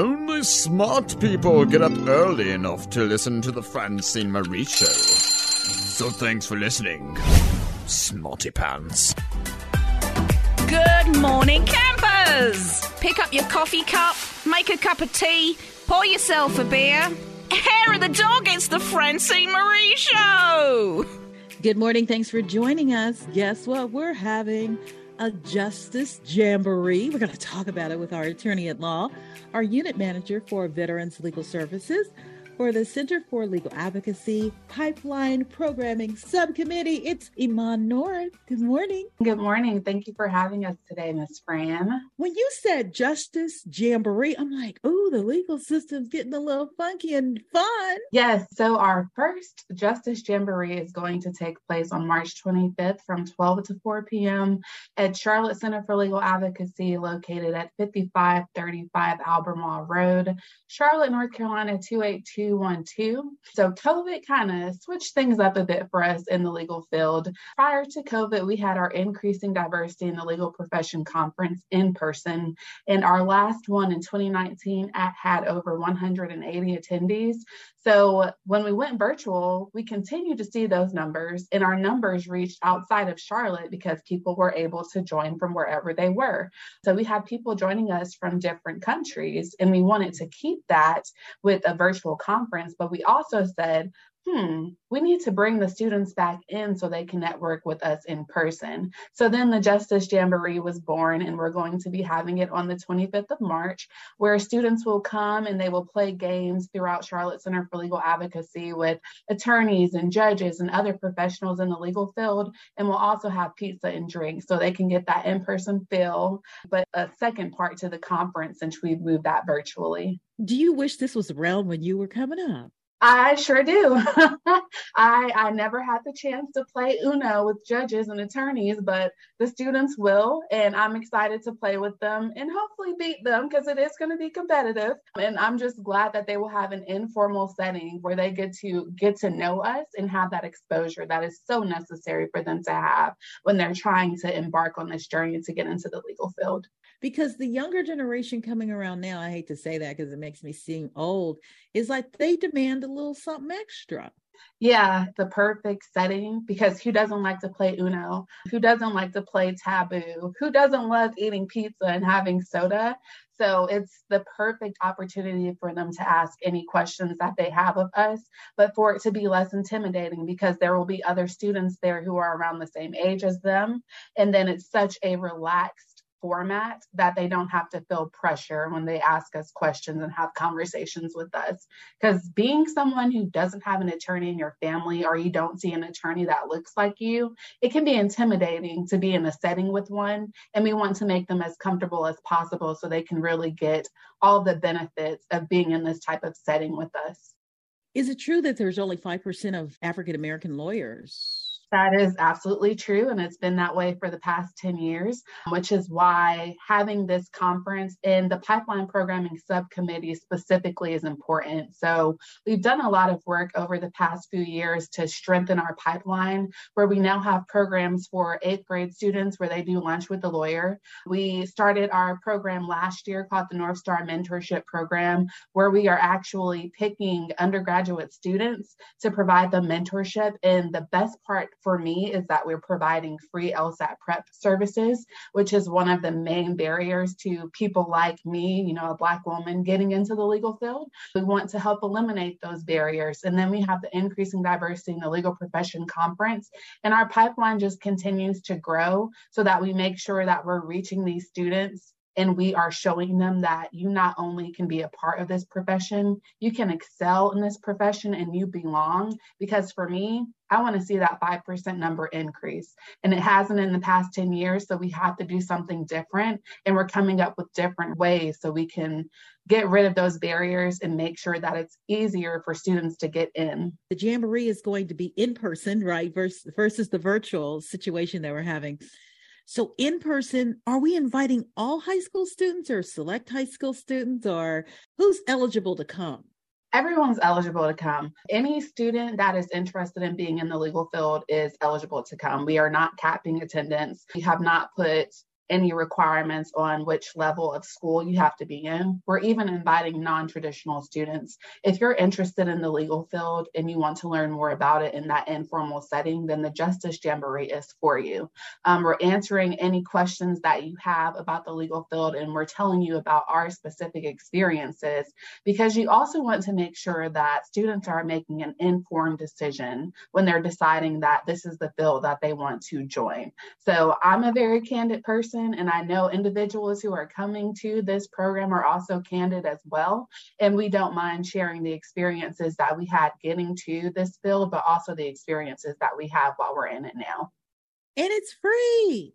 Only smart people get up early enough to listen to the Francine Marie Show. So thanks for listening, Smarty Pants. Good morning, campers! Pick up your coffee cup, make a cup of tea, pour yourself a beer. Hair of the dog, it's the Francine Marie Show! Good morning. Thanks for joining us. Guess what? We're having a Justice Jamboree. We're going to talk about it with our attorney at law, our unit manager for Veterans Legal Services, for the Center for Legal Advocacy Pipeline Programming Subcommittee. It's Iman Noor. Good morning. Good morning. Thank you for having us today, Ms. Fran. When you said Justice Jamboree, I'm like, oh, the legal system's getting a little funky and fun. Yes. So our first Justice Jamboree is going to take place on March 25th from 12 to 4 p.m. at Charlotte Center for Legal Advocacy, located at 5535 Albemarle Road, Charlotte, North Carolina 282 212. So COVID kind of switched things up a bit for us in the legal field. Prior to COVID, we had our Increasing Diversity in the Legal Profession Conference in person. And our last one in 2019 had over 180 attendees. So when we went virtual, we continued to see those numbers, and our numbers reached outside of Charlotte because people were able to join from wherever they were. So we had people joining us from different countries, and we wanted to keep that with a virtual conference. But we also said, hmm, we need to bring the students back in so they can network with us in person. So then the Justice Jamboree was born, and we're going to be having it on the 25th of March, where students will come and they will play games throughout Charlotte Center for Legal Advocacy with attorneys and judges and other professionals in the legal field. And we'll also have pizza and drinks so they can get that in person feel. But a second part to the conference since we've moved that virtually. Do you wish this was around when you were coming up? I sure do. I I never had the chance to play Uno with judges and attorneys, but the students will, and I'm excited to play with them and hopefully beat them because it is going to be competitive. And I'm just glad that they will have an informal setting where they get to get to know us and have that exposure that is so necessary for them to have when they're trying to embark on this journey to get into the legal field because the younger generation coming around now, I hate to say that because it makes me seem old, is like they demand a little something extra. Yeah, the perfect setting because who doesn't like to play Uno? Who doesn't like to play Taboo? Who doesn't love eating pizza and having soda? So it's the perfect opportunity for them to ask any questions that they have of us, but for it to be less intimidating because there will be other students there who are around the same age as them. And then it's such a relaxed format that they don't have to feel pressure when they ask us questions and have conversations with us. Because being someone who doesn't have an attorney in your family or you don't see an attorney that looks like you, it can be intimidating to be in a setting with one. And we want to make them as comfortable as possible so they can really get all the benefits of being in this type of setting with us. Is it true that there's only 5% of African American lawyers? That is absolutely true. And it's been that way for the past 10 years, which is why having this conference in the pipeline programming subcommittee specifically is important. So we've done a lot of work over the past few years to strengthen our pipeline, where we now have programs for eighth grade students where they do lunch with the lawyer. We started our program last year called the North Star Mentorship Program, where we are actually picking undergraduate students to provide them mentorship. And the best part for me is that we're providing free LSAT prep services, which is one of the main barriers to people like me, you know, a Black woman getting into the legal field. We want to help eliminate those barriers. And then we have the Increasing Diversity in the Legal Profession Conference. And our pipeline just continues to grow so that we make sure that we're reaching these students and we are showing them that you not only can be a part of this profession, you can excel in this profession and you belong. Because for me, I want to see that 5% number increase. And it hasn't in the past 10 years. So we have to do something different. And we're coming up with different ways so we can get rid of those barriers and make sure that it's easier for students to get in. The Jamboree is going to be in person, right? Versus, versus the virtual situation that we're having. So, in person, are we inviting all high school students or select high school students, or who's eligible to come? Everyone's eligible to come. Any student that is interested in being in the legal field is eligible to come. We are not capping attendance. We have not put any requirements on which level of school you have to be in. We're even inviting non traditional students. If you're interested in the legal field and you want to learn more about it in that informal setting, then the Justice Jamboree is for you. Um, we're answering any questions that you have about the legal field and we're telling you about our specific experiences because you also want to make sure that students are making an informed decision when they're deciding that this is the field that they want to join. So I'm a very candid person, and I know individuals who are coming to this program are also candid as well. And we don't mind sharing the experiences that we had getting to this field, but also the experiences that we have while we're in it now. And it's free.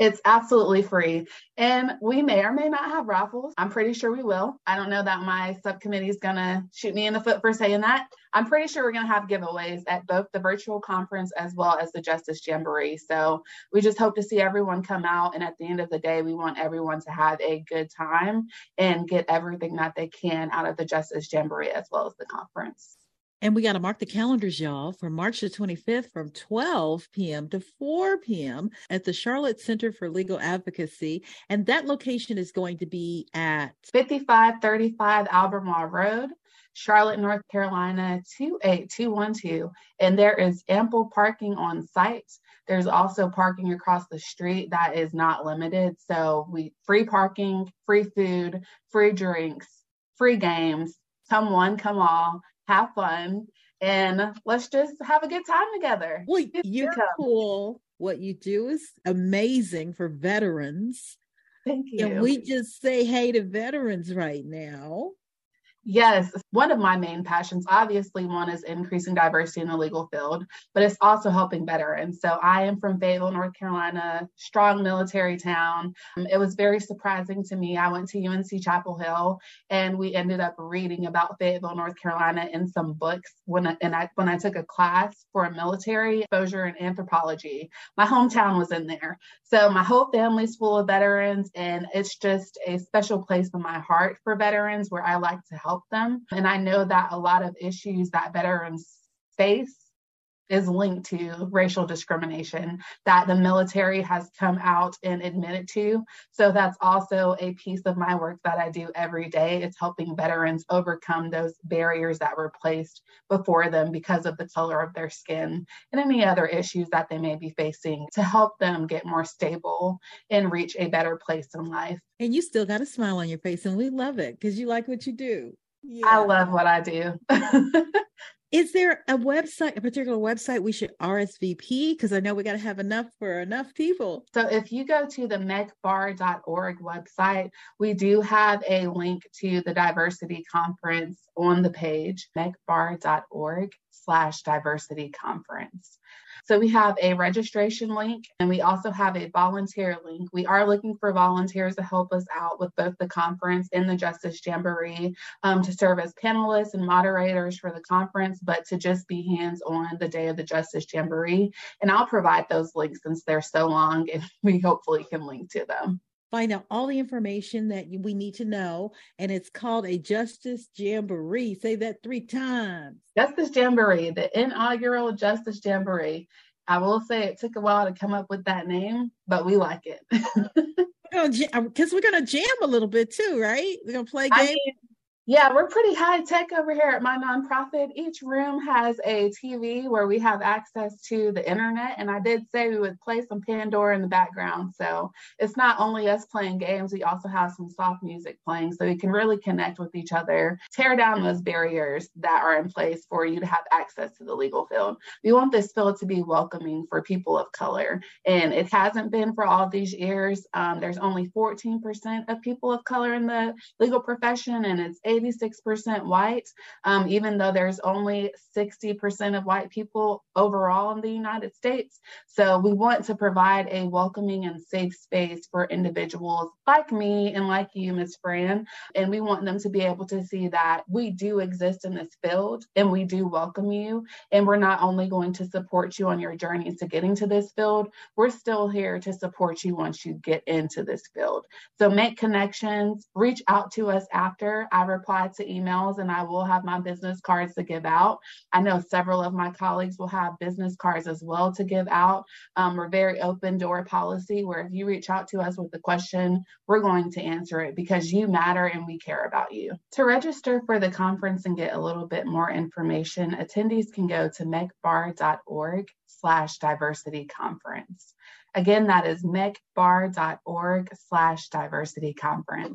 It's absolutely free. And we may or may not have raffles. I'm pretty sure we will. I don't know that my subcommittee is going to shoot me in the foot for saying that. I'm pretty sure we're going to have giveaways at both the virtual conference as well as the Justice Jamboree. So we just hope to see everyone come out. And at the end of the day, we want everyone to have a good time and get everything that they can out of the Justice Jamboree as well as the conference. And we got to mark the calendars, y'all, for March the 25th from 12 p.m. to 4 p.m. at the Charlotte Center for Legal Advocacy. And that location is going to be at 5535 Albemarle Road, Charlotte, North Carolina 28212. And there is ample parking on site. There's also parking across the street that is not limited. So we free parking, free food, free drinks, free games. Come one, come all have fun, and let's just have a good time together. Well, you're cool. What you do is amazing for veterans. Thank you. And we just say hey to veterans right now. Yes, one of my main passions, obviously, one is increasing diversity in the legal field, but it's also helping veterans. So I am from Fayetteville, North Carolina, strong military town. Um, it was very surprising to me. I went to UNC Chapel Hill, and we ended up reading about Fayetteville, North Carolina, in some books when I, and I when I took a class for a military exposure in anthropology. My hometown was in there, so my whole family's full of veterans, and it's just a special place in my heart for veterans where I like to help them. And I know that a lot of issues that veterans face is linked to racial discrimination that the military has come out and admitted to. So that's also a piece of my work that I do every day. It's helping veterans overcome those barriers that were placed before them because of the color of their skin and any other issues that they may be facing to help them get more stable and reach a better place in life. And you still got a smile on your face, and we love it because you like what you do. Yeah. I love what I do. Is there a website, a particular website we should RSVP? Because I know we got to have enough for enough people. So if you go to the meckbar.org website, we do have a link to the diversity conference on the page, meckbar.org slash diversity conference. So we have a registration link and we also have a volunteer link. We are looking for volunteers to help us out with both the conference and the Justice Jamboree um, to serve as panelists and moderators for the conference, but to just be hands on the day of the Justice Jamboree. And I'll provide those links since they're so long and we hopefully can link to them find out all the information that we need to know. And it's called a Justice Jamboree. Say that three times. Justice Jamboree, the inaugural Justice Jamboree. I will say it took a while to come up with that name, but we like it. Because we're going to jam a little bit too, right? We're going to play games. I mean, yeah, we're pretty high tech over here at my nonprofit. Each room has a TV where we have access to the internet. And I did say we would play some Pandora in the background. So it's not only us playing games, we also have some soft music playing so we can really connect with each other, tear down those barriers that are in place for you to have access to the legal field. We want this field to be welcoming for people of color. And it hasn't been for all these years. Um, there's only 14% of people of color in the legal profession, and it's 86% white, um, even though there's only 60% of white people overall in the United States. So we want to provide a welcoming and safe space for individuals like me and like you, Ms. Fran. And we want them to be able to see that we do exist in this field and we do welcome you. And we're not only going to support you on your journey to getting to this field, we're still here to support you once you get into this field. So make connections, reach out to us after. I reply to emails and I will have my business cards to give out. I know several of my colleagues will have business cards as well to give out. Um, we're very open door policy where if you reach out to us with a question, we're going to answer it because you matter and we care about you. To register for the conference and get a little bit more information, attendees can go to meckbar.org slash diversity conference. Again, that is meckbar.org slash diversity conference.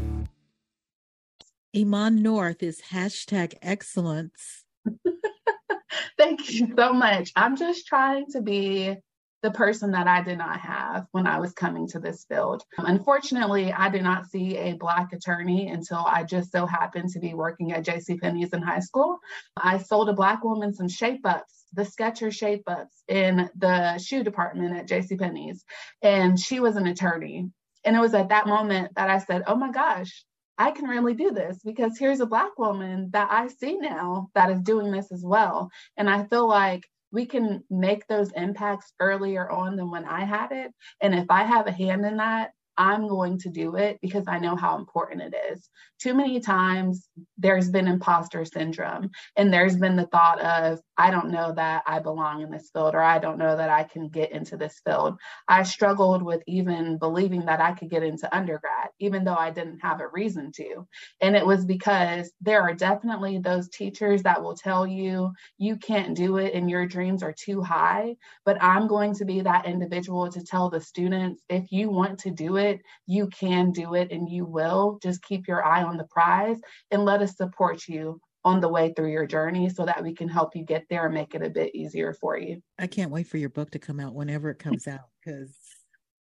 Iman North is hashtag excellence. Thank you so much. I'm just trying to be the person that I did not have when I was coming to this field. Unfortunately, I did not see a Black attorney until I just so happened to be working at JCPenney's in high school. I sold a Black woman some shape ups, the Skechers shape ups in the shoe department at JCPenney's, and she was an attorney. And it was at that moment that I said, Oh my gosh, I can really do this because here's a Black woman that I see now that is doing this as well. And I feel like we can make those impacts earlier on than when I had it. And if I have a hand in that, I'm going to do it because I know how important it is. Too many times there's been imposter syndrome and there's been the thought of, I don't know that I belong in this field or I don't know that I can get into this field. I struggled with even believing that I could get into undergrad, even though I didn't have a reason to. And it was because there are definitely those teachers that will tell you you can't do it and your dreams are too high. But I'm going to be that individual to tell the students if you want to do it, you can do it and you will. Just keep your eye on the prize and let us support you on the way through your journey so that we can help you get there and make it a bit easier for you. I can't wait for your book to come out whenever it comes out because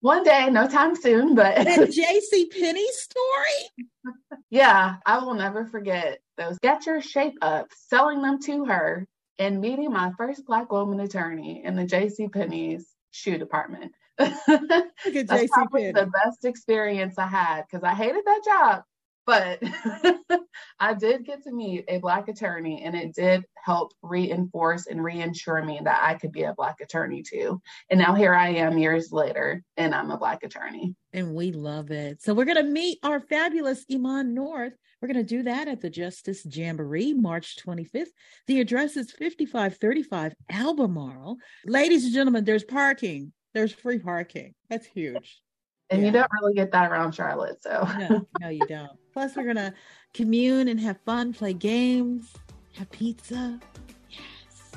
one day, no time soon, but that JC Penney story. yeah, I will never forget those get your shape up, selling them to her and meeting my first black woman attorney in the JC Penney's shoe department. Look at That's JC probably the best experience I had because I hated that job but I did get to meet a Black attorney, and it did help reinforce and reinsure me that I could be a Black attorney too. And now here I am years later, and I'm a Black attorney. And we love it. So we're going to meet our fabulous Iman North. We're going to do that at the Justice Jamboree, March 25th. The address is 5535 Albemarle. Ladies and gentlemen, there's parking. There's free parking. That's huge. And Yeah. you don't really get that around Charlotte, so No, no, you don't. Plus, we're going to commune and have fun, play games, have pizza. Yes.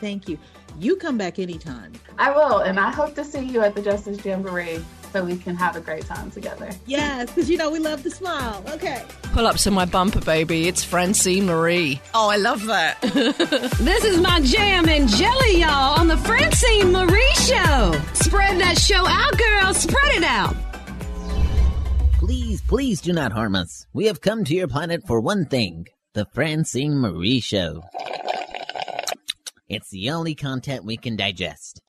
Thank you. You come back anytime. I will. And I hope to see you at the Justice Jamboree so we can have a great time together. Yes, because you know we love to smile. Okay. Pull up to my bumper, baby. It's Francine Marie. Oh, I love that. This is my jam and jelly, y'all, on the Francine Marie Show. Spread that show out, girl. Spread it out. Please, please do not harm us. We have come to your planet for one thing the Francine Marie Show. It's the only content we can digest.